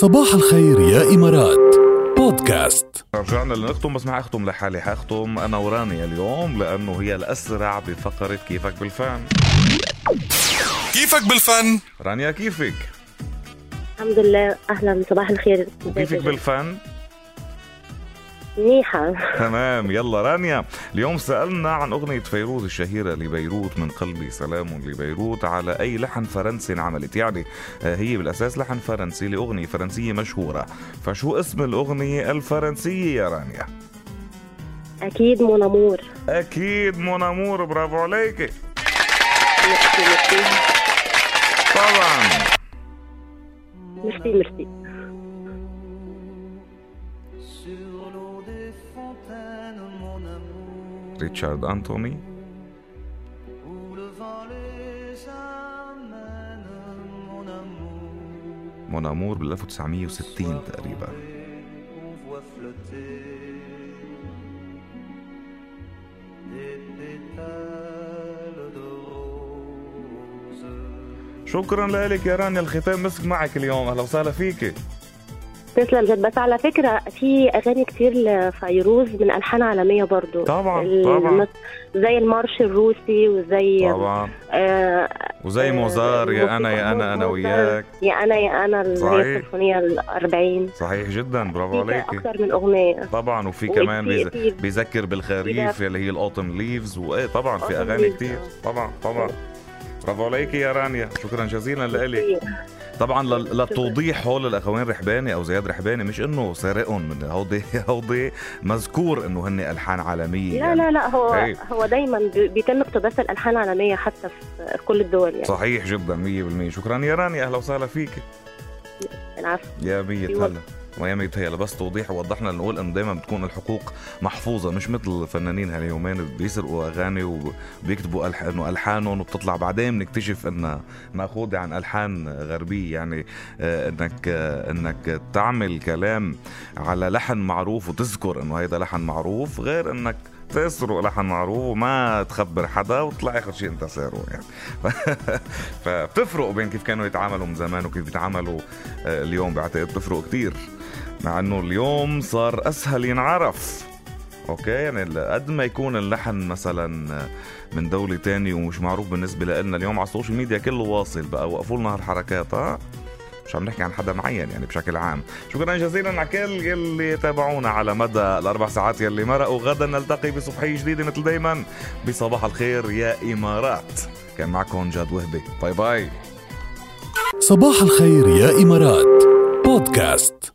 صباح الخير يا إمارات. بودكاست. رجعنا لنختم بس ما حختم لحالي. حختم أنا ورانيا اليوم لأنه هي الأسرع بفقرة كيفك بالفن. كيفك بالفن؟ رانيا كيفك؟ الحمد لله أهلا. صباح الخير. وكيفك بالفن؟ منيحة تمام يلا رانيا. اليوم سألنا عن أغنية فيروز الشهيرة لبيروت من قلبي سلام لبيروت على أي لحن فرنسي انعملت. يعني آه، هي بالأساس لحن فرنسي لأغنية فرنسية مشهورة. فشو اسم الأغنية الفرنسية يا رانيا؟ أكيد مونامور أكيد مونامور برافو عليكي طبعا. ميرسي ميرسي ريتشارد أنتوني. مونامور بال 1960 تقريبا. شكرا لك يا رانيا الختام مسك معك اليوم أهلا وسهلا فيكي تسلم جد بس على فكرة في أغاني كتير لفيروز من ألحان عالمية برضو. طبعاً، طبعاً. زي المارش الروسي وزي طبعا. آه وزي آه، Mozart يا أنا يا أنا أنا وياك. يا أنا يا أنا السيمفونية الأربعين. صحيح جدا برافو عليكي. أكثر من أغنية. طبعا وفي كمان بيز- بيذكر بالخريف. اللي هي Autumn Leaves وإيه طبعا في Leaves، كتير. طبعا طبعا. برافو عليكي يا رانيا. شكرا جزيلا لك طبعا لل- للتوضيح هول الاخوين رحباني أو زياد رحباني مش إنه سارقهم من هودي هودي مذكور إنه هن ألحان عالمية. لا يعني. لا لا هو إيه. هو دايما بي- بيتم اقتباس الألحان العالمية حتى في كل الدول يعني. صحيح جدا 100% شكرا يا رانيا أهلا وسهلا فيكي العفو يا مية. هلا. ويا مية هلا. بس توضيح وضحنا نقول انه دائما بتكون الحقوق محفوظة مش مثل الفنانين هاليومين بيسرقوا أغاني وبيكتبوا ألح... إنه ألحانهم وبتطلع. بعدين بنكتشف انها مأخوذة عن ألحان غربية يعني آه، إنك آه، إنك تعمل كلام على لحن معروف وتذكر إنه هيدا لحن معروف غير إنك تسرق لحن معروف وما تخبر حدا وتطلع آخر شيء أنت سارقه يعني. فبتفرق بين كيف كانوا يتعاملوا من زمان وكيف بيتعاملوا آه، اليوم. بعتقد بتفرق كتير مع إنه اليوم صار أسهل ينعرف. okay؟ يعني قد ما يكون اللحن مثلا آه، من دولة تاني ومش معروف بالنسبة لنا. اليوم على السوشيال ميديا كله واصل بقى وقفوا لنا هالحركات ها مش عم نحكي عن حدا معين يعني بشكل عام. شكرا جزيلا على كل اللي تابعونا على مدى الأربع ساعات يلي مرقوا. غدا نلتقي بصبحية جديدة مثل دايما. بصباح الخير يا إمارات. كان معكم جاد وهبي. باي باي. صباح الخير يا إمارات. بودكاست.